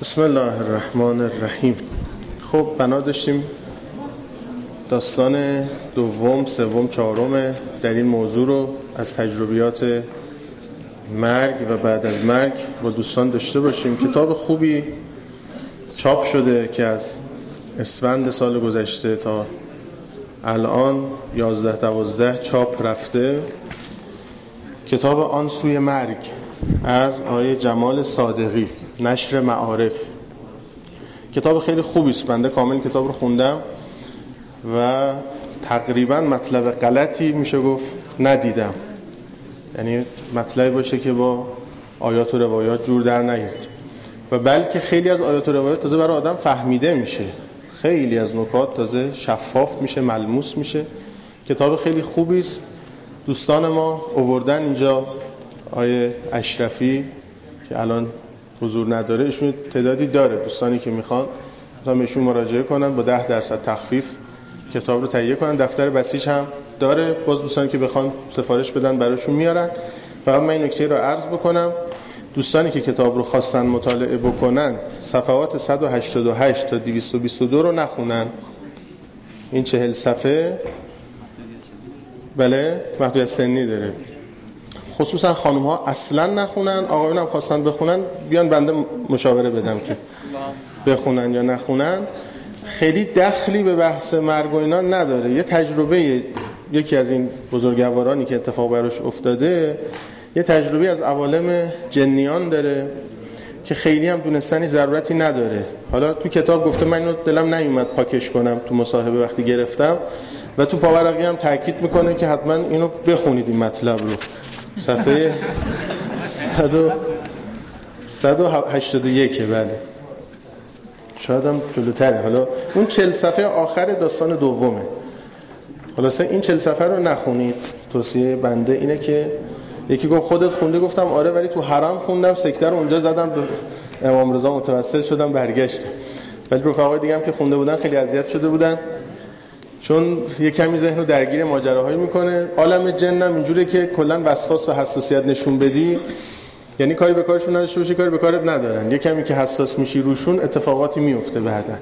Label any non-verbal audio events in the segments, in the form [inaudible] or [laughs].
بسم الله الرحمن الرحیم. خب بنا داشتیم داستان دوم سوم چهارم در این موضوع رو از تجربیات مرگ و بعد از مرگ با دوستان داشته باشیم. کتاب خوبی چاپ شده که از اسفند سال گذشته تا الان یازده دوازده چاپ رفته. کتاب آن سوی مرگ از آیه جمال صادقی. نشر معارف. کتاب خیلی خوبی است. بنده کامل کتاب رو خوندم و تقریبا مطلب غلطی میشه گفت ندیدم. یعنی مطلبی باشه که با آیات و روایات جور در نیاد. و بلکه خیلی از آیات و روایات تازه برای آدم فهمیده میشه. خیلی از نکات تازه شفاف میشه ملموس میشه. کتاب خیلی خوبی است. دوستان ما اووردن اینجا آیه اشرفی که الان حضور نداره ایشون تعدادی داره دوستانی که می‌خوان می‌خوان بهشون مراجعه کنن با ده درصد تخفیف کتاب رو تهیه کنن دفتر بسیج هم داره باز دوستانی که بخوان سفارش بدن براشون میارن. فقط من این نکته رو عرض بکنم دوستانی که کتاب رو خواستن مطالعه بکنن صفحات 188 تا 222 رو نخونن. این چهل صفحه؟ بله محدودیت سنی داره. خصوصا خانم ها اصلا نخونن آقایون هم خواستن بخونن بیان بنده مشاوره بدم که بخونن یا نخونن. خیلی دخلی به بحث مرگ و اینا نداره. یه تجربه یکی از این بزرگوارانی که اتفاق براش افتاده یه تجربه از عوالم جنیان داره که خیلی هم دونستنی ضرورتی نداره. حالا تو کتاب گفته من اینو دلم نیومد پاکش کنم تو مصاحبه وقتی گرفتم و تو پاورقی هم تاکید می‌کنه که حتما اینو بخونید این مطلب رو. صفحه 181 بله. شاید هم جلوتره. حالا اون 40 صفحه آخر داستان دومه. خلاصه این 40 صفحه رو نخونید. توصیه بنده اینه که یکی گفت خودت خونده گفتم آره ولی تو حرم خوندم سکتر اونجا زدم. امام رضا متوسل شدم برگشتم. ولی رفقای دیگه هم که خونده بودن خیلی اذیت شده بودن. چون یه کمی ذهن رو درگیر ماجراهایی می‌کنه. عالم جنم اینجوره که کلا وسواس و حساسیت نشون بدی. یعنی کاری به کارشون نداشته باشی کاری به کارت ندارن. یه کمی که حساس میشی روشون اتفاقاتی میفته بعدا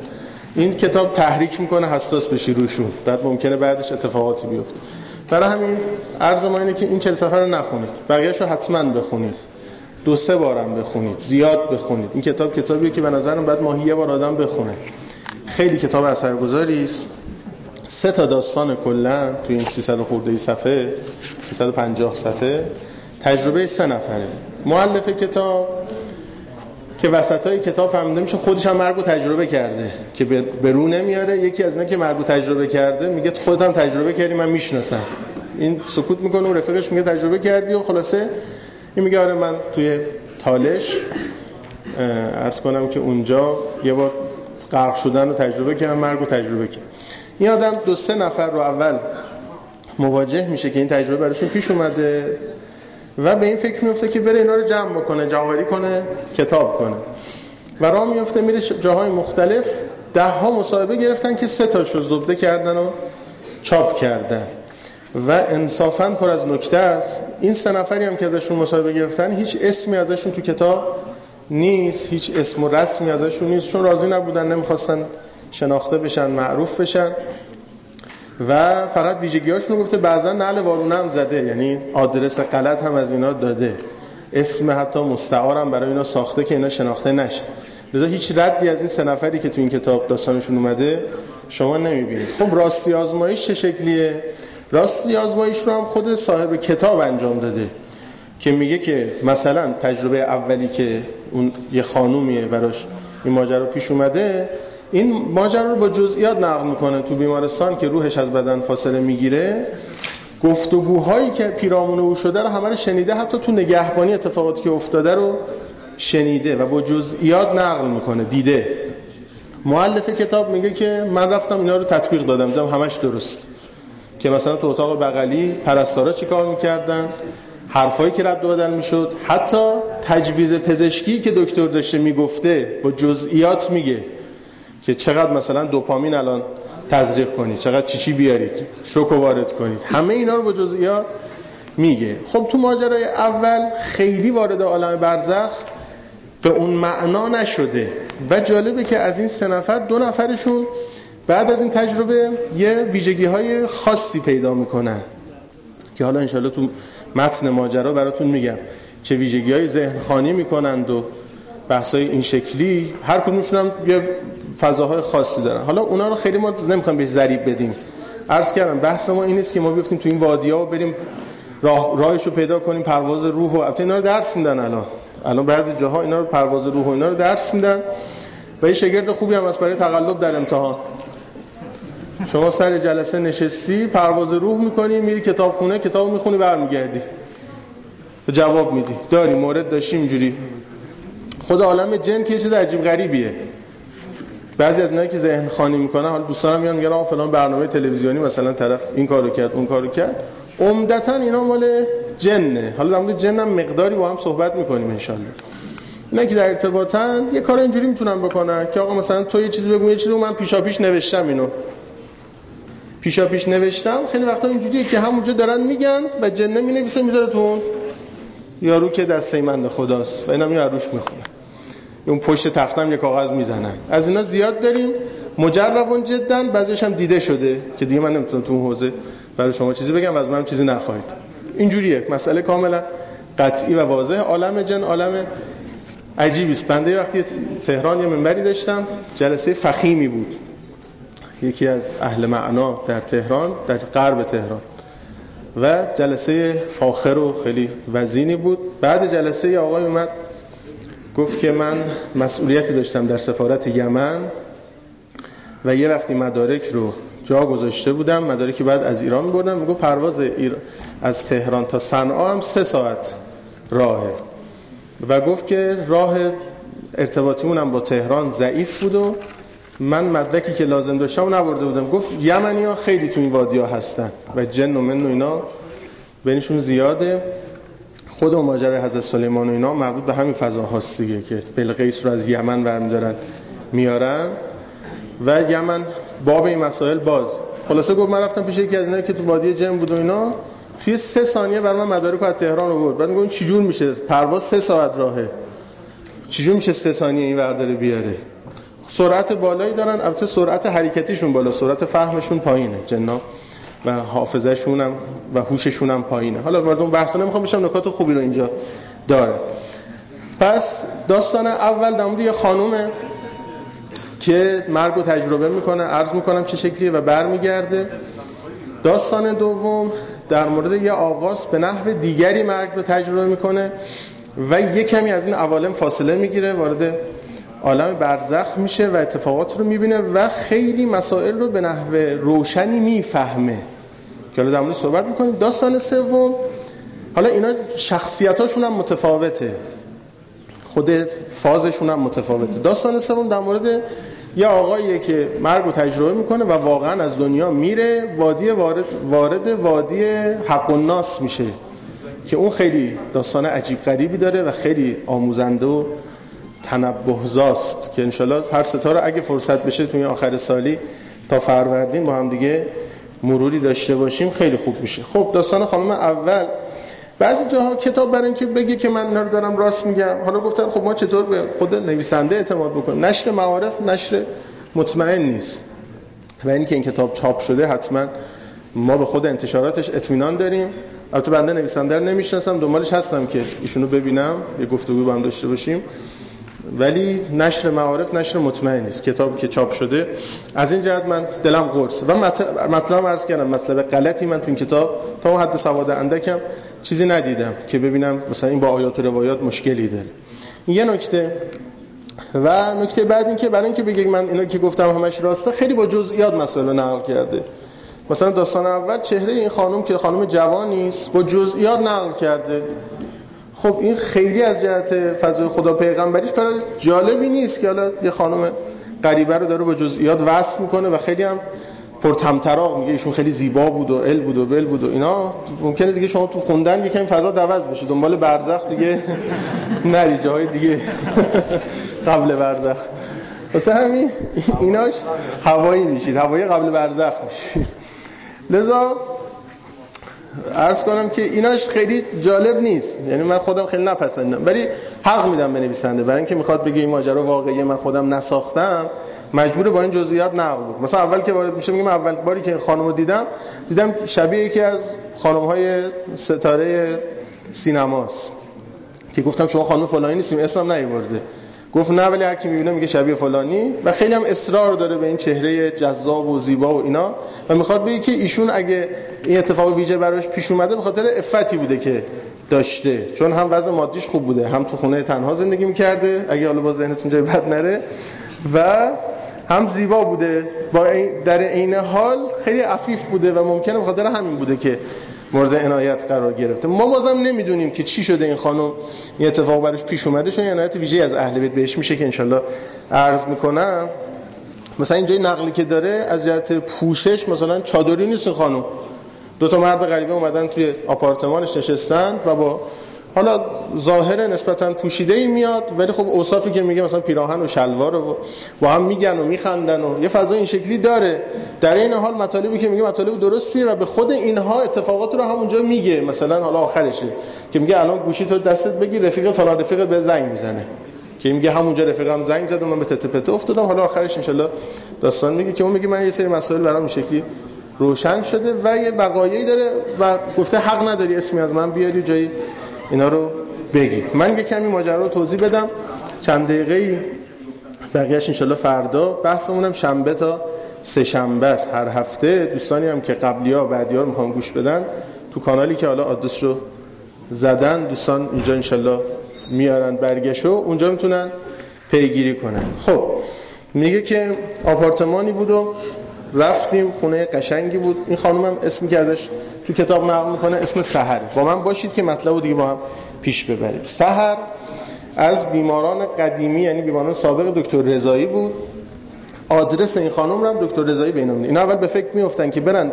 این کتاب تحریک می‌کنه حساس بشی روشون. بعد ممکنه بعدش اتفاقاتی بیفته. برای همین عرض ما اینه که این 40 صفحه رو نخونید. بقیه‌شو حتما بخونید. دو سه بارم بخونید. زیاد بخونید. این کتاب کتابیه که به نظرم بعد ماهی یه بار آدم بخونه. خیلی کتاب اثرگذاری است. سه تا داستان کلا تو این 300 خورده صفحه 350 صفحه. تجربه سه نفره. مؤلف کتاب که وسطای کتاب فهمیده میشه خودش هم مرگو تجربه کرده که به رو نمیاره. یکی از اینا که مرگو تجربه کرده میگه خودت هم تجربه کردی من می‌شناسم. این سکوت می‌کنه و رفیقش میگه تجربه کردی و خلاصه این میگه آره من توی تالش عرض کنم که اونجا یه بار غرق شدن رو تجربه کردم مرگو تجربه کردم. این آدم دو سه نفر رو اول مواجه میشه که این تجربه براشون پیش اومده و به این فکر میفته که بره اینا رو جمع بکنه جمعوری کنه کتاب کنه. و راه میفته میره جاهای مختلف ده ها مصاحبه گرفتن که سه تاشو زبده کردن و چاپ کردن. و انصافا پر از نکته است. این سه نفری هم که ازشون مصاحبه گرفتن هیچ اسمی ازشون تو کتاب نیست هیچ اسم و رسمی ازشون نیست چون راضی نبودن نمی‌خواستن شناخته بشن معروف بشن. و فقط ویژگی‌هاشون رو گفته بعضا نعل وارونه هم زده یعنی آدرس غلط هم از اینا داده. اسم حتی مستعار هم برای اینا ساخته که اینا شناخته نشه. لذا هیچ ردی از این سه نفری که تو این کتاب داستانشون اومده شما نمی‌بینید. خب راستی آزمایش چه شکلیه؟ راستی آزمایش رو هم خود صاحب کتاب انجام داده که میگه که مثلا تجربه اولی که اون یه خانومیه براش این ماجرا پیش اومده این ماجرا رو با جزئیات نقل می‌کنه تو بیمارستان که روحش از بدن فاصله می‌گیره. گفتگوهایی که پیرامون او شده رو همه رو شنیده حتی تو نگهبانی اتفاقاتی که افتاده رو شنیده و با جزئیات نقل می‌کنه دیده. مؤلف کتاب میگه که من رفتم اینا رو تطبیق دادم دیدم همش درست. که مثلا تو اتاق بغلی پرستارا چیکار می‌کردن؟ حرفایی که رد بدل می‌شد. حتی تجویز پزشکی که دکتر داشته می‌گفته با جزئیات میگه. که چقدر مثلا دوپامین الان تزریق کنید چقدر چی چی بیارید شوک وارد کنید همه اینا رو با جزئیات میگه. خب تو ماجرای اول خیلی وارد عالم برزخ به اون معنا نشده و جالبه که از این سه نفر دو نفرشون بعد از این تجربه یه ویژگی های خاصی پیدا می‌کنن. که حالا انشالله تو متن ماجرا براتون میگم. چه ویژگی های ذهن خانی می‌کنند و بحثای این شکلی. هر کدومشون هم یه فضاهای خاصی دارن. حالا اونا رو خیلی ما نمی‌خوایم بهش ذریب بدیم. عرض کردم بحث ما این نیست که ما بیفتیم تو این وادیا و بریم راه راهش رو پیدا کنیم پرواز روح و اینا رو درس میدن الان. الان بعضی جاها اینا رو پرواز روح و اینا رو درس میدن. و یه شگرد خوبی هم از برای تقلب در امتحان. شما سر جلسه نشستی پرواز روح می‌کنی میری کتاب خونه کتاب می‌خونی برمیگردی. جواب میدی. داری مورد داشتی اینجوری. خود عالم جن که چیز عجیب غریبیه. بعضی از اینایی که ذهن خانی می‌کنن حالا دوستانم میان میگن آقا فلان برنامه تلویزیونی مثلا طرف این کارو کرد اون کارو کرد. عمدتا اینا مال جنه. حالا در مورد جن هم مقداری با هم صحبت می‌کنیم ان اینا که در ارتباطن یه کار اینجوری می‌تونن بکنن که آقا مثلا تو یه چیزی بگو یه چیزی من پیشا پیش نوشتم اینو. پیشا پیش نوشتم. خیلی وقتا اینجوریه که همونجا دارن میگن و جنه می‌نویسه می‌ذاره تو یارو که دسته من خداست. و اینا می روش می‌خونه. اون پشت تختم یه کاغذ می‌زنن. از اینا زیاد داریم. مجربون جدا بعضیش هم دیده شده که دیگه من نمی‌تونم تو اون حوزه برای شما چیزی بگم و از من چیزی نخواهید. اینجوریه. مسئله کاملا قطعی و واضح. عالم جن عالم عجیبی است. بنده وقتی تهران یه منبری داشتم جلسه فخیمی بود. یکی از اهل معنا در تهران در غرب تهران. و جلسه فاخر و خیلی وزینی بود. بعد جلسه آقای اومد گفت که من مسئولیتی داشتم در سفارت یمن و یه وقتی مدارک رو جا گذاشته بودم مدارکی بعد از ایران بردم میگو پرواز از تهران تا صنعا هم سه ساعت راهه. و گفت که راه ارتباطیمونم با تهران ضعیف بود و من مدرکی که لازم داشتم نبرده بودم. گفت یمنی ها خیلی تو این وادی ها هستن و جن و من و اینا بینشون زیاده. خود و ماجرای حضرت سلیمان و اینا مربوط به همین فضا هاست دیگه که بلقیس رو از یمن برمیدارن میارن. و یمن باب این مسائل باز. خلاصه گفت من رفتم پیش یکی از اینا که تو وادی جن بود و اینا توی سه ثانیه بر من مدارک از تهران آورد. بعد میگم چجور میشه؟ پرواز سه ساعت راهه. چجور میشه سه ثانیه این ورداره بیاره؟ سرعت بالایی دارن البته سرعت حرکتیشون بالا سرعت فهمشون پایینه. جنا و حافظهشون هم و هوششون هم پایینه. حالا وارد اون بحثا نمی‌خوام بشم نکات خوبی رو اینجا داره. پس داستان اول در یه خانومه که مرگ رو تجربه می‌کنه عرض می‌کنم چه شکلیه و برمیگرده. داستان دوم در مورد یه آغاز به نحو دیگری مرگ رو تجربه می‌کنه و یه کمی از این عوالم فاصله می‌گیره وارد عالم برزخ میشه و اتفاقات رو می‌بینه و خیلی مسائل رو به نحو روشنی می‌فهمه. که حالا در صحبت می‌کنیم. داستان سوم. حالا اینا شخصیتاشون هم متفاوته. خود فازشون هم متفاوته. داستان سوم در مورد یه آقاییه که مرگ رو تجربه می‌کنه و واقعا از دنیا میره. وادی وارد, وارد وادی حق و ناس میشه. که اون خیلی داستان عجیب غریبی داره و خیلی آموزنده و تنبهزاست که انشالله هر ستاره اگه فرصت بشه توی آخر سالی تا فروردین با هم دیگه مروری داشته باشیم خیلی خوب میشه. خب داستان خانم اول. بعضی جاها کتاب برای اینکه بگه که من اینا دارم راست میگم حالا گفتن خب ما چطور به خود نویسنده اعتماد بکنیم؟ نشر معارف نشر مطمئن نیست. و اینکه این کتاب چاپ شده حتما ما به خود انتشاراتش اطمینان داریم. البته بنده نویسنده رو نمی‌شناسم دنبالش هستم که ایشونو ببینم یه گفتگو با هم داشته باشیم. ولی نشر معارف نشر مطمئن نیست. کتابی که چاپ شده. از این جهت من دلم قرص. و مطلب عرض کردم مطلب غلطی من تو این کتاب تا اون حد سواد اندکم چیزی ندیدم که ببینم مثلا این با آیات و روایات مشکلی داره. یه نکته. و نکته بعد این که برای اینکه بگم من اینا که گفتم همش راسته خیلی با جزئیات مسئله نقل کرده. مثلا داستان اول چهره این خانم که خانم جوانی است با جزئیات نقل کرده. خب این خیلی از جهت فضای خدا پیغمبریش کار جالبی نیست که حالا یه خانم غریبه رو داره با جزئیات وصف می‌کنه و خیلی هم پرتمطراق میگه ایشون خیلی زیبا بود و ال بود و بل بود و اینا. ممکنه دیگه شما تو خوندن یکم فضا دوز بشه. دنبال برزخ دیگه [laughs] نری جاهای دیگه [laughs] قبل برزخ. واسه همین ایناش هوایی میشید هوایی قبل برزخ میشید لذا عرض کنم که ایناش خیلی جالب نیست. یعنی من خودم خیلی نپسندم. ولی حق میدم به نویسنده برای اینکه می‌خواد بگه این ماجرا واقعی من خودم نساختم. مجبور با این جزئیات نقل بود مثلا اول که وارد میشه میگم اول باری که خانمو دیدم دیدم شبیه یکی از خانم های ستاره سینماست. که گفتم شما خانم فلانی نیستیم اسمم نیورده. گفت نه ولی هر کی می‌بینه میگه شبیه فلانی. و خیلی هم اصرار داره به این چهره جذاب و زیبا و اینا. و می‌خواد بگه که ایشون اگه این اتفاق ویژه براش پیش اومده به خاطر افتی بوده که داشته. چون هم وضع مادیش خوب بوده هم تو خونه تنها زندگی می‌کرده اگه حالا با ذهنتون جای بد نره. و هم زیبا بوده. با در عین حال خیلی عفیف بوده و ممکنه بخاطر همین بوده که مورد عنایت قرار گرفته. ما بازم نمی‌دونیم که چی شده این خانم. این اتفاق براش پیش اومده چون عنایت ویژه از اهل بیت بهش میشه که انشالله عرض می‌کنم. مثلا اینجای نقلی که داره از جهت پوشش مثلا چادری نیست خانم. دو تا مرد غریبه اومدن توی آپارتمانش نشستن و با حالا ظاهر نسبتا پوشیده ای میاد ولی خب اوصافی که میگه مثلا پیراهن و شلوار و با هم میگن و میخندن و یه فضا این شکلی داره. در این حال مطالبی که میگه مطالب درستیه و به خود اینها اتفاقات رو همونجا میگه. مثلا حالا آخرشه که میگه الان گوشی تو دستت بگی رفیق فلان رفیقت به زنگ می‌زنه. که میگه همونجا رفیقم زنگ زد و من به تته پته افتادم. حالا آخرش ان داستان میگه که اون میگه من یه سری مسائل برام این شکلی روشن شده و یه بقایایی داره و گفته حق نداری اسمی از من بیاری جایی اینا رو بگی. من یه کمی ماجرا رو توضیح بدم. چند دقیقه بقیهش انشالله فردا. بحثمونم شنبه تا سه شنبه است. هر هفته. دوستانی هم که قبلی ها بعدی ها می‌خوان گوش بدن تو کانالی که حالا آدرس رو زدن دوستان اینجا انشالله میارن برگشو اونجا می‌تونن پیگیری کنن. خب میگه که آپارتمانی بود و رفتیم خونه قشنگی بود. این خانومم اسمی که ازش تو کتاب نقل می‌کنه اسم سحر. با من باشید که مطلب رو دیگه با هم پیش ببریم. سحر از بیماران قدیمی یعنی بیماران سابق دکتر رضایی بود. آدرس این خانم رو هم دکتر رضایی بینم اینا اول به فکر میافتن که برن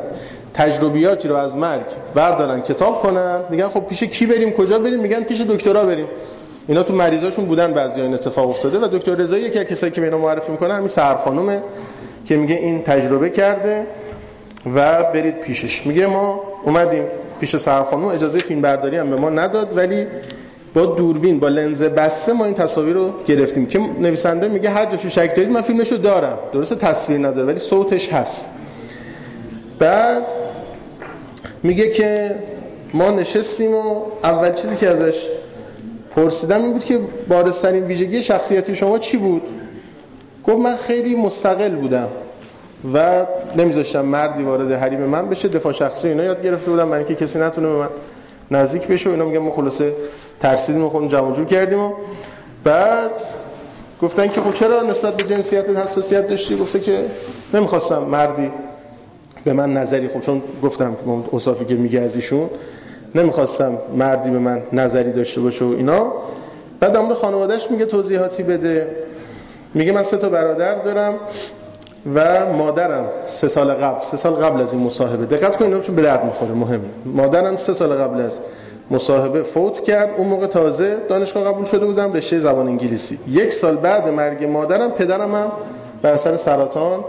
تجربیاتی رو از مرگ بردارن کتاب کنن. میگن خب پیش کی بریم؟ کجا بریم؟ میگن پیش دکترا بریم. اینا تو مریضاشون بودن بعضی این اتفاق افتاده. و دکتر رضایی یکی از کسایی که به اینا معرفی می‌کنه همین سحر خانومه. که میگه این تجربه کرده و برید پیشش. میگه ما اومدیم پیش سرخانو اجازه فیلم برداری هم به ما نداد ولی با دوربین با لنز بسته ما این تصاویر رو گرفتیم. که نویسنده میگه هر جاشو شک دارید من فیلمشو دارم. درسته تصویر نداره ولی صوتش هست. بعد میگه که ما نشستیم و اول چیزی که ازش پرسیدم این بود که بارسترین ویژگی شخصیتی شما چی بود؟ گفت من خیلی مستقل بودم و نمیذاشتم مردی وارد حریم من بشه. دفاع شخصی اینا یاد گرفته بودم برای اینکه کسی نتونه به من نزدیک بشه و اینا میگم ما خلاصه ترسیدیم و خودمون جمع جور کردیم و بعد گفتن که خب چرا نسبت به جنسیت حساسیت داشتی؟ گفته که نمی‌خواستم مردی به من نظری خب چون گفتم اوصافی که میگه از ایشون نمی‌خواستم مردی به من نظری داشته باشه و اینا. بعد در خانوادهش میگه توضیحاتی بده. میگه من سه تا برادر دارم و مادرم سه سال قبل سه سال قبل از این مصاحبه. دقت کنید چون به درد می‌خوره مهم مادرم سه سال قبل از مصاحبه فوت کرد. اون موقع تازه دانشگاه قبول شده بودم رشته زبان انگلیسی. یک سال بعد مرگ مادرم پدرم هم بر اثر سرطان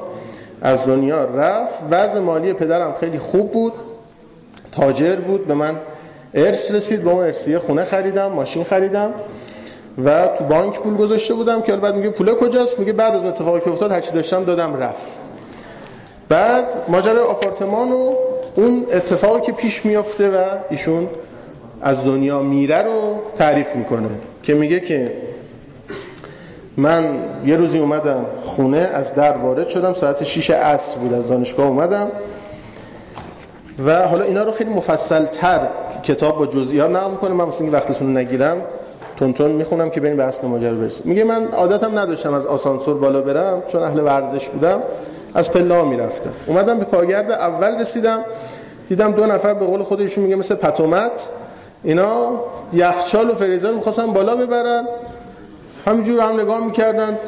از دنیا رفت. وضع مالی پدرم خیلی خوب بود. تاجر بود. به من ارث رسید. با اون ارثیه خونه خریدم ماشین خریدم. و تو بانک پول گذاشته بودم که بعد میگه پول کجاست؟ میگه بعد از اتفاقی که افتاد هرچی داشتم دادم رفت. بعد ماجرای آپارتمان و اون اتفاقی که پیش میافته و ایشون از دنیا میره رو تعریف می‌کنه که میگه که من یه روزی اومدم خونه از در وارد شدم ساعت 6 عصر بود از دانشگاه اومدم و حالا اینا رو خیلی مفصل تر کتاب با جزئیات نقل می‌کنه. من واسه وقتتون نگیرم. تون می‌خونم که بریم به اصل ماجرا برسیم. میگه من عادتم نداشتم از آسانسور بالا برم چون اهل ورزش بودم از پلا می‌رفتم. اومدم به پاگرد اول رسیدم دیدم دو نفر به قول خودشون میگه مثل پتومت اینا یخچال و فریزر می‌خواستن بالا ببرن. همینجور هم نگاه می‌کردن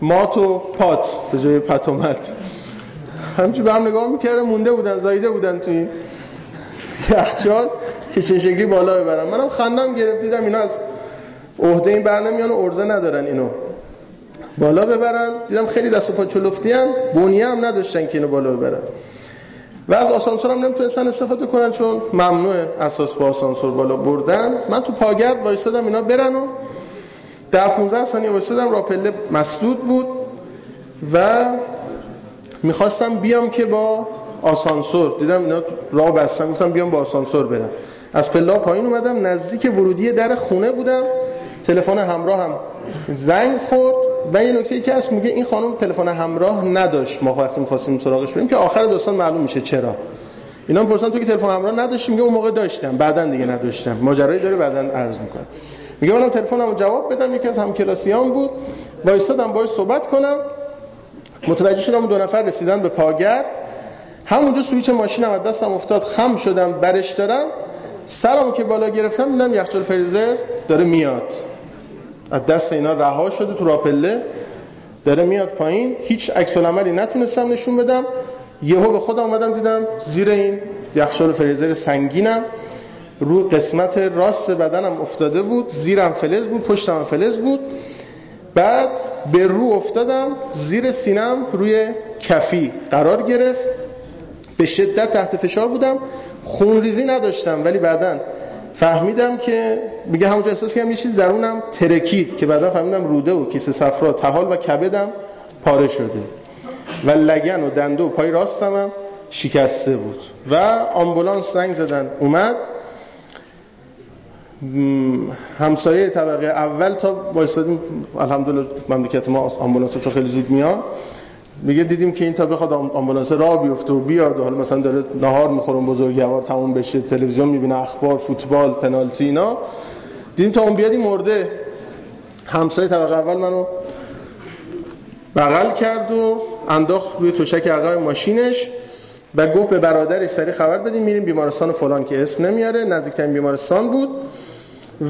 مات و پات به جای پتومت. همینجور به هم نگاه می‌کردن مونده بودن زایده بودن توی یخچال که چه شکلی بالا ببرن. منم خندم گرفت دیدم اینا از عهده این بر نمیان ارزه ندارن اینو. بالا ببرن. دیدم خیلی دست و پا چلفتی هم هم نداشتن که اینو بالا ببرن. و از آسانسور هم نمی‌تونستن استفاده کنن چون ممنوع اساس با آسانسور بالا بردن. من تو پاگرد وایسادم اینا برن و در 15 ثانیه وایسادم راپله مسدود بود و می‌خواستم بیام که با آسانسور. دیدم اینا راه بستن. گفتم بیام با آسانسور برم. از پلا پایین اومدم. نزدیک ورودی در خونه بودم. تلفن همراه هم زنگ خورد و یه نکته ای که هست میگه این خانم تلفن همراه نداشت. ما وقتی می‌خواستیم سراغش بریم که آخر داستان معلوم میشه چرا. اینا پرسن تو که تلفن همراه نداشتی؟ میگه اون موقع داشتم. بعدا دیگه نداشتم. ماجرایی داره بعدا عرض می‌کنم. میگه منم تلفنمو جواب بدم. یکی از همکلاسیام بود. وایسادم باهاش صحبت کنم. متوجه شدم دو نفر رسیدن به پاگرد. همونجا سویچ ماشینم از دستم افتاد. خم شدم برش دارم. سرمو که بالا گرفتم دیدم یخچال فریزر داره میاد. از دست اینا رها شده تو راپله. داره میاد پایین. هیچ عکس العملی نتونستم نشون بدم. یهو به خودم اومدم دیدم زیر این یخچال فریزر سنگینم. رو قسمت راست بدنم افتاده بود. زیرم فلز بود. پشتم فلز بود. بعد به رو افتادم. زیر سینم روی کفی قرار گرفت. به شدت تحت فشار بودم. خونریزی نداشتم ولی بعدا فهمیدم که میگه همونجا احساس کردم یه چیز درونم ترکید که بعدا فهمیدم روده و کیسه صفرا تحال و کبدم پاره شده. و لگن و دنده و پای راستم هم شکسته بود. و آمبولانس زنگ زدن. اومد. همسایه طبقه اول تا وایسادیم الحمدلله مملکت ما آمبولانس چون خیلی زود میان. میگه دیدیم که این تا بخواد آمبولانس راه بیفته و بیاد و حالا مثلا داره نهار می‌خوره بزرگوار تموم بشه تلویزیون می‌بینه اخبار فوتبال پنالتی اینا. دیدیم تا اون بیادی مرده. همسایه طبقه اول منو بغل کرد و انداخت روی توشک عقب ماشینش و گفت به برادرش سری خبر بدیم میریم بیمارستان فلان که اسم نمیاره. نزدیکترین بیمارستان بود.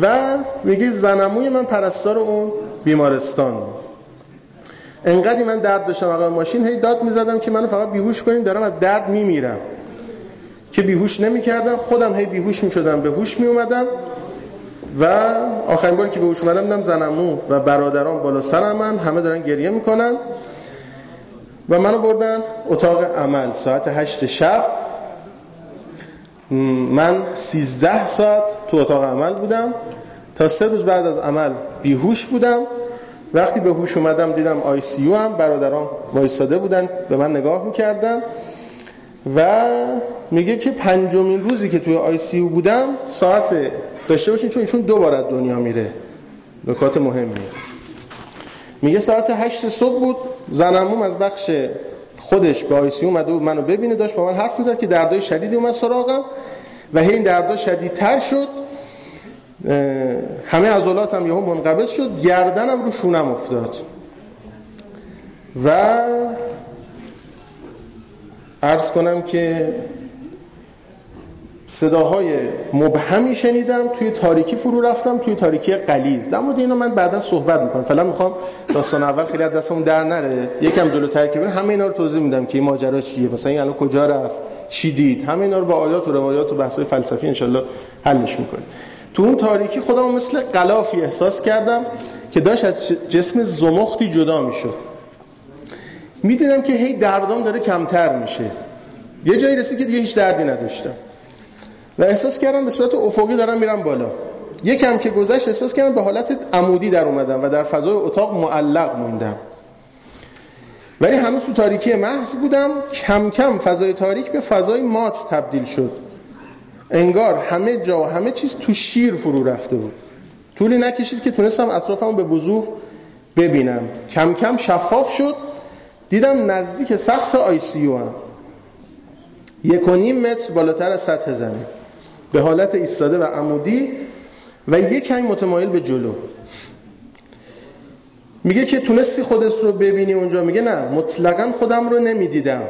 و میگه زنموی من پرستار اون بیمارستان انقدری من درد داشتم عقب ماشین هی داد می‌زدم که منو فقط بیهوش کنین دارم از درد میمیرم. که بیهوش نمی‌کردم خودم هی بیهوش می‌شدم به هوش میومدم و آخرین باری که به هوش اومدم دیدم زنمو و برادران بالا سر من همه دارن گریه می‌کنن و منو بردن اتاق عمل. ساعت هشت شب. من سیزده ساعت تو اتاق عمل بودم. تا سه روز بعد از عمل بیهوش بودم. وقتی به هوش اومدم دیدم آی سی هم برادران وایساده بودن به من نگاه می‌کردن و میگه که پنجمین روزی که توی آی سی بودم ساعت داشته باشین چون ایشون دو دنیا میره. نکات مهمی. میگه ساعت هشت صبح بود زنموم از بخش خودش به آی سی اومده بود منو ببینه داشت با من حرف می‌زد که دردای شدیدی اومد سراغم و هی این دردها شدیدتر شد. همه عضلاتم یهو منقبض شد گردنم رو شونم افتاد. و عرض کنم که صداهای مبهمی شنیدم توی تاریکی فرو رفتم توی تاریکی قلیز. در مورد اینا من بعدا صحبت می‌کنم. فعلا می‌خوام داستان اول خیلی از دستمون در نره. یکم جلوتر که همه اینا رو توضیح میدم که این ماجرا چیه. مثلا این الان کجا رفت؟ چی دید؟ همه اینا رو با آیات و روایات و بحث‌های فلسفی انشالله حلش می‌کنیم. تو اون تاریکی خودم مثل قلافی احساس کردم که داشت از جسم زمختی جدا می‌شد. می‌دیدم که هی دردام داره کمتر میشه. یه جایی رسید که دیگه هیچ دردی نداشتم. و احساس کردم به صورت افقی دارم میرم بالا. یکم که گذشت احساس کردم به حالت عمودی در اومدم و در فضای اتاق معلق موندم. ولی هنوز تو تاریکی محض بودم کم کم فضای تاریک به فضای مات تبدیل شد. انگار همه جا و همه چیز تو شیر فرو رفته بود. طولی نکشید که تونستم اطرافم به وضوح ببینم. کم کم شفاف شد. دیدم نزدیک سقف آی سی هم. یک و نیم متر بالاتر از سطح زمین. به حالت ایستاده و عمودی و یک کمی متمایل به جلو. میگه که تونستی خودت رو ببینی اونجا. میگه نه مطلقا خودم رو نمی‌دیدم.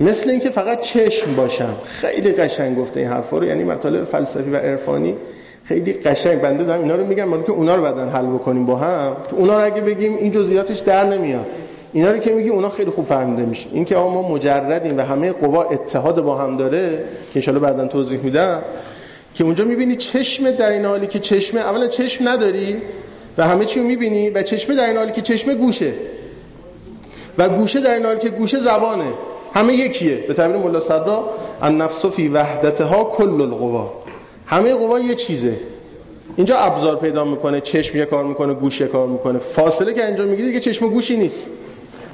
مثل اینکه فقط چشم باشم. خیلی قشنگ گفته این حرفا رو. یعنی مطالب فلسفی و عرفانی خیلی قشنگ بنده دارم اینا رو میگم که اونا رو بعدن حل بکنیم با هم. اونا رو اگه بگیم این جزئیاتش در نمیاد. اینا رو که میگی اونا خیلی خوب فهمیده میشه. این که ما مجردیم و همه قوا اتحاد با هم داره که ان بعدا توضیح میدم که اونجا می‌بینی چشم در این حالی که چشم اولا چشم نداری و همه چی رو می‌بینی و چشمه در این حالی که چشمه گوشه. و گوشه در این حالی که گوشه زبانه. همه یکیه. به تعبیر مولا صدرا النفس فی وحدتها کل القوا. همه قوا یه چیزه. اینجا ابزار پیدا می‌کنه چشم یه کار می‌کنه گوش یه کار می‌کنه. فاصله که انجام می‌گیره دیگه چشم و گوشی نیست.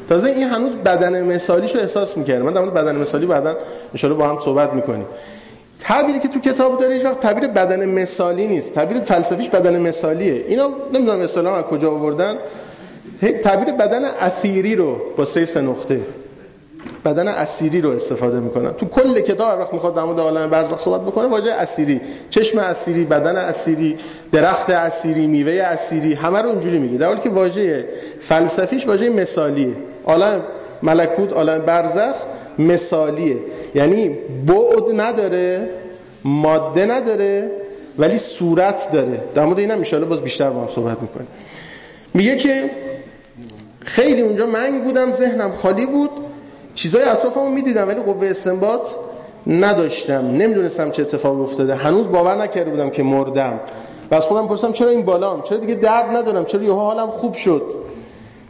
تازه این هنوز بدن مثالیشو احساس می‌کنه من در بدن مثالی بعدا ان با هم صحبت می‌کنیم. تعبیری که تو کتاب داره هیچ وقت تعبیر بدن مثالی نیست. تعبیر فلسفیش بدن مثالیه. اینا نمی‌دونم اصطلاحا از کجا آوردن. تعبیر بدن اثیری رو با سه نقطه. بدن اسیری رو استفاده می‌کنن تو کل کتاب وقت می‌خواد در عالم برزخ صحبت بکنه واژه اسیری چشم اسیری بدن اسیری درخت اسیری میوه اسیری همه رو اونجوری میگه. در حالی که واژه فلسفیش واژه مثالیه. عالم ملکوت عالم برزخ مثالیه. یعنی بعد نداره ماده نداره ولی صورت داره. در مورد اینم ان باز بیشتر با هم صحبت می‌کنیم. میگه که خیلی اونجا منگ بودم ذهنم خالی بود. چیزای اطرافمو می‌دیدم ولی قوه استنباط نداشتم. نمی‌دونستم چه اتفاقی افتاده. هنوز باور نکرده بودم که مردم. و از خودم پرسیدم چرا این بالام چرا دیگه درد ندارم؟ چرا یهو حالم خوب شد؟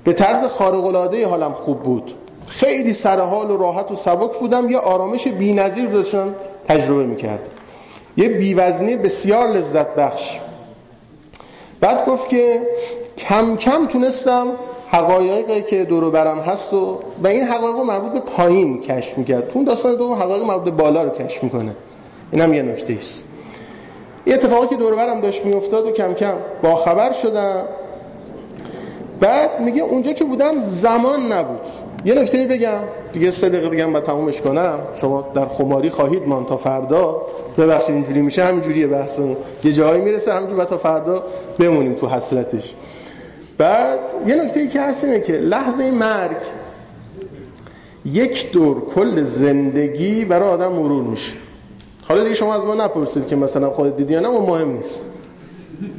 به طرز خارق العاده حالم خوب بود. خیلی سرحال و راحت و سبک بودم. یه آرامش بی‌نظیر داشتم تجربه می‌کردم. یه بیوزنی بسیار لذت بخش. بعد گفت که کم کم تونستم حقایقی که دور برم هست و و این حقایق مربوط به پایین کشف می‌کرد. تو داستان دو حقایق مربوط به بالا رو کشف می‌کنه. اینم یه نکته است. این اتفاقی که دور برم داشت میافتاد و کم کم با خبر شدم. بعد میگه اونجا که بودم زمان نبود. یه نکته بگم. دیگه سه دقیقه دیگه هم تمومش کنم. شما در خماری خواهید مان تا فردا. ببخشید اینجوری میشه. همینجوریه بحثمون یه جایی می‌رسه. همینجوری تا فردا بمونیم تو حسرتش. بعد یه نکته ای که هست اینه که لحظه مرگ یک دور کل زندگی برای آدم مرور میشه. حالا دیگه شما از ما نپرسید که مثلا خودت دیدی یا نه اون مهم نیست.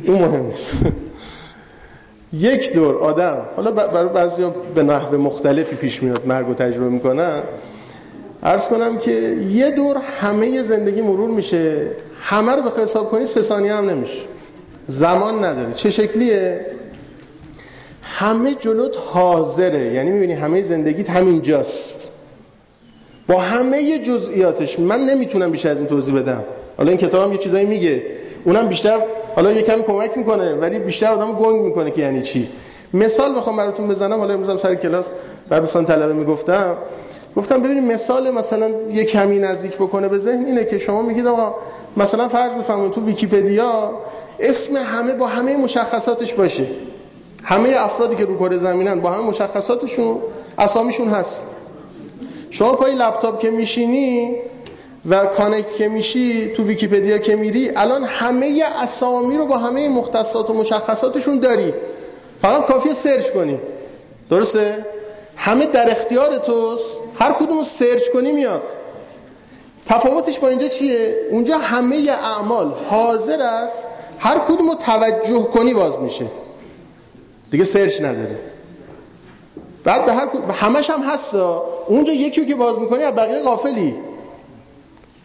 اون مهم نیست. [laughs] یک دور آدم حالا برای بعضی به نحو مختلفی پیش میاد مرگ و تجربه می‌کنن. عرض کنم که یه دور همه زندگی مرور میشه. همه رو به حساب کنی سه ثانیه هم نمیشه. زمان نداره. چه شکلیه؟ همه جلوت حاضره. یعنی می‌بینی همه زندگیت همینجاست. با همه جزئیاتش. من نمی‌تونم بیشتر از این توضیح بدم. حالا این کتاب هم یه چیزایی میگه. اونم بیشتر حالا یه کمی کمک می‌کنه ولی بیشتر آدم گنگ می‌کنه که یعنی چی. مثال بخوام براتون بزنم. حالا امروز سر کلاس بر دوستان طلبه می‌گفتم. گفتم ببینید مثال مثلا یه کمی نزدیک بکنه به ذهن اینه که شما میگید آقا مثلا فرض بفرمایید تو ویکیپدیا اسم همه با همه مشخصاتش باشه. همه افرادی که رو کره زمینن با همه مشخصاتشون اسامیشون هست. شما پای لپتاپ که میشینی و connect که میشی تو ویکیپدیا که میری الان همه اسامی رو با همه مختصات و مشخصاتشون داری. فقط کافیه search کنی. درسته؟ همه در اختیار توست. هر کدوم رو search کنی میاد. تفاوتش با اینجا چیه؟ اونجا همه اعمال حاضر است. هر کدوم رو توجه کنی باز میشه. دیگه search نداره بعد به هر همش هم هست. اونجا یکی که باز می‌کنی از بقیه غافلی.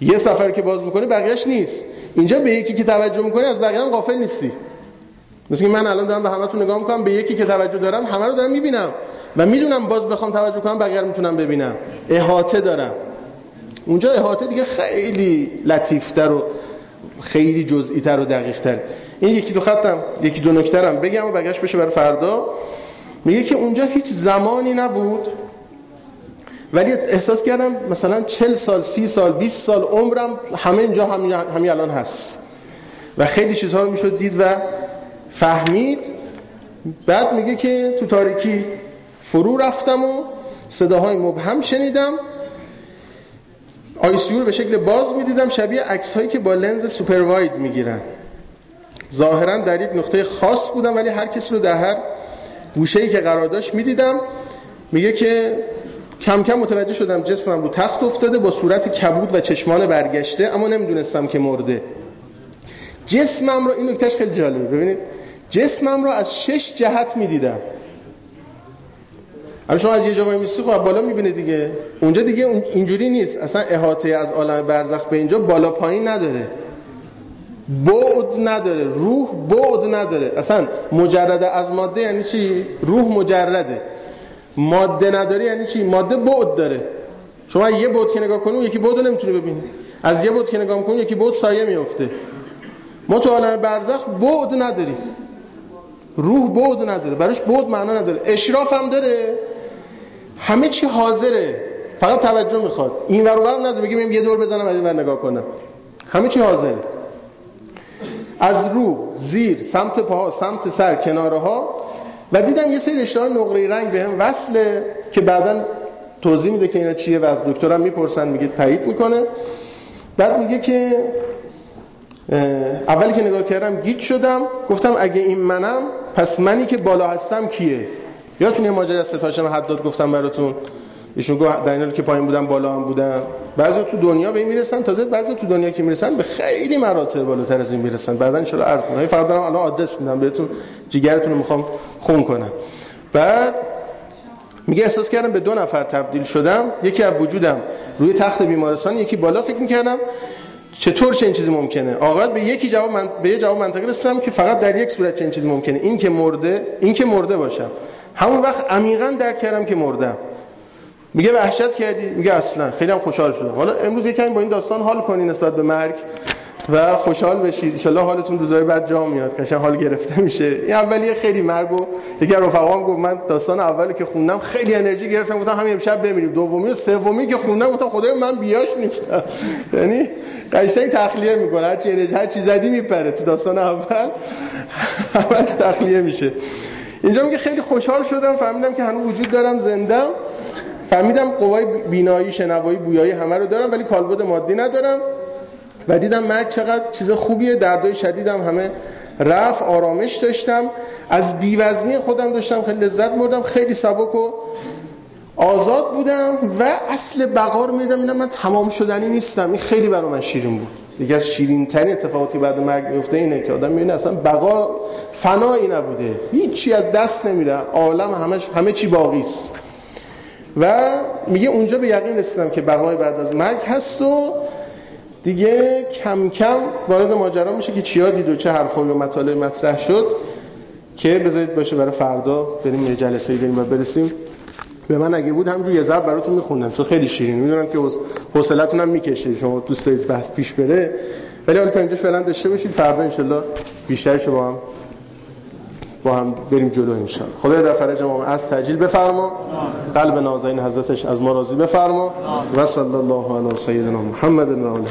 یه صفحه که باز می‌کنی بقیه‌ش نیست. اینجا به یکی که توجه می‌کنی از بقیه هم غافل نیستی. مثل من الان دارم به همتون نگاه می‌کنم به یکی که توجه دارم همه رو دارم می‌بینم. و می‌دونم باز بخوام توجه کنم بقیه می‌تونم ببینم. احاطه دارم. اونجا احاطه دیگه خیلی لطیفتر و خیلی جزئی تر و دقیق تر این یکی دو خطم یکی دو نکترم بگم و بقیهش بشه برای فردا. میگه که اونجا هیچ زمانی نبود. ولی احساس کردم مثلا 40 سال 30 سال 20 سال عمرم همه اینجا همین همی الان هست. و خیلی چیزها رو می‌شد دید و فهمید. بعد میگه که تو تاریکی فرو رفتم و صداهای مبهم شنیدم. ICU رو به شکل باز می‌دیدم. شبیه عکس هایی که با لنز super wide می‌گیرن. ظاهرا در یک نقطه خاص بودم ولی هر کسی رو در هر گوشه که قرار داشت می‌دیدم. میگه که کم کم متوجه شدم جسمم رو تخت افتاده با صورت کبود و چشمان برگشته اما نمی‌دونستم که مرده. جسمم رو این نکتهش خیلی جالبه. ببینید جسمم رو از شش جهت می‌دیدم. الان شما از یه جا میسی خب بالا می‌بینه دیگه. اونجا دیگه اینجوری نیست. اصلا احاطه از عالم برزخ به اینجا بالا پایین نداره. بعد نداره روح بعد نداره. اصلا مجرد از ماده یعنی چی؟ روح مجرده. ماده نداره یعنی چی؟ ماده بعد داره. شما یه بعد که نگاه کنی یکی بعد رو نمی‌تونی ببینی. از یه بعد که نگاه کنی یکی بعد سایه میفته ما تو عالم برزخ بعد نداریم روح بعد نداره. براش بعد معنا نداره. اشراف هم داره. همه چی حاضره. فقط توجه می‌خواد. این ور اونورم نداره. بگیم یه دور بزنم از این ور نگاه کنم. همه چی حاضره. از رو زیر سمت پاها سمت سر کناره ها و دیدم یه سری رشته نقره رنگ بهم وصله که بعدا توضیح میده که اینا چیه و از دکترم می‌پرسن میگه تایید می‌کنه. بعد میگه که اولی که نگاه کردم گیج شدم. گفتم اگه این منم پس منی که بالا هستم کیه؟ یادتون یه ماجرا ستاشم حداد گفتم براتون. ایشون گفت در که پایین بودم بالا هم بودم بعضی تو دنیا به این می‌رسن. تازه بعضی تو دنیا که می‌رسن به خیلی مراتب بالاتر از این می‌رسن. شاء الله عرض می‌کنم؟ فقط دارم الان آدرس میدم بهتون. جیگرتون رو می‌خوام خون کنم. بعد میگه احساس کردم به دو نفر تبدیل شدم. یکی از وجودم روی تخت بیمارستان یکی بالا فکر می‌کردم. چطور چه این چیزی ممکنه؟ آقا به یکی جواب من... به یه جواب منطقی رسیدم که فقط در یک صورت چه این چیزی ممکنه. این که مرده این که مرده باشم. همون وقت عمیقا درک کردم که مردم. میگه وحشت کردی؟ میگه اصلا. خیلی هم خوشحال شدم. حالا امروز یکم با این داستان حال کنی نسبت به مرگ و خوشحال بشید ان حالتون روزای بعد جا میاد. قشنگ حال گرفته میشه. این اولیه خیلی مرگو یکی از رفقام گفت من داستان اولی که خوندم خیلی انرژی گرفتم. گفتم همین امشب بمیریم. دومی و سومی که خوندم گفتم خدای من بیاش نیستم. [laughs] یعنی قشنگ تخلیه می‌کنه. هر چی انرژی هر چی زدی میپره تو داستان اول. [laughs] همش تخلیه میشه. اینجا میگه خیلی خوشحال شدم. فهمیدم که هنوز وجود دارم. زندم. فهمیدم قوای بینایی شنوایی بویایی همه رو دارم ولی کالبد مادی ندارم. و دیدم مرگ چقدر چیز خوبیه دردای شدیدم همه رفت آرامش داشتم. از بیوزنی خودم داشتم خیلی لذت مردم خیلی سبک و آزاد بودم. و اصل بقا رو میدم اینم من تمام شدنی نیستم. این خیلی برای من شیرین بود. دیگه از شیرین ترین اتفاقاتی بعد مرگ میفته اینه که آدم می‌بینه اصلا بقا فنایی نبوده. هیچی از دست نمیره. عالم همش همه چی باقی است. و میگه اونجا به یقین رسیدم که بقای بعد از مرگ هست و دیگه کم کم وارد ماجرا میشه که چیا دید و چه حرفایی و مطالب مطرح شد که بذارید باشه برای فردا بریم یه جلسه بریم و برسیم. به من اگه بود همجور یه ضرب براتون میخوندم. چون خیلی شیرین. می‌دونم که حوصلتون هم می‌کشه. شما دوست دارید بحث پیش بره. ولی حالا تا اینجا فعلا داشته باشید. فردا ان بیشترش با هم با هم بریم جلو انشاءالله. خدای در فرج ما از تجلیل بفرما. قلب نازنین حضرتش از ما راضی بفرما. و صلی الله علی سیدنا محمد و آله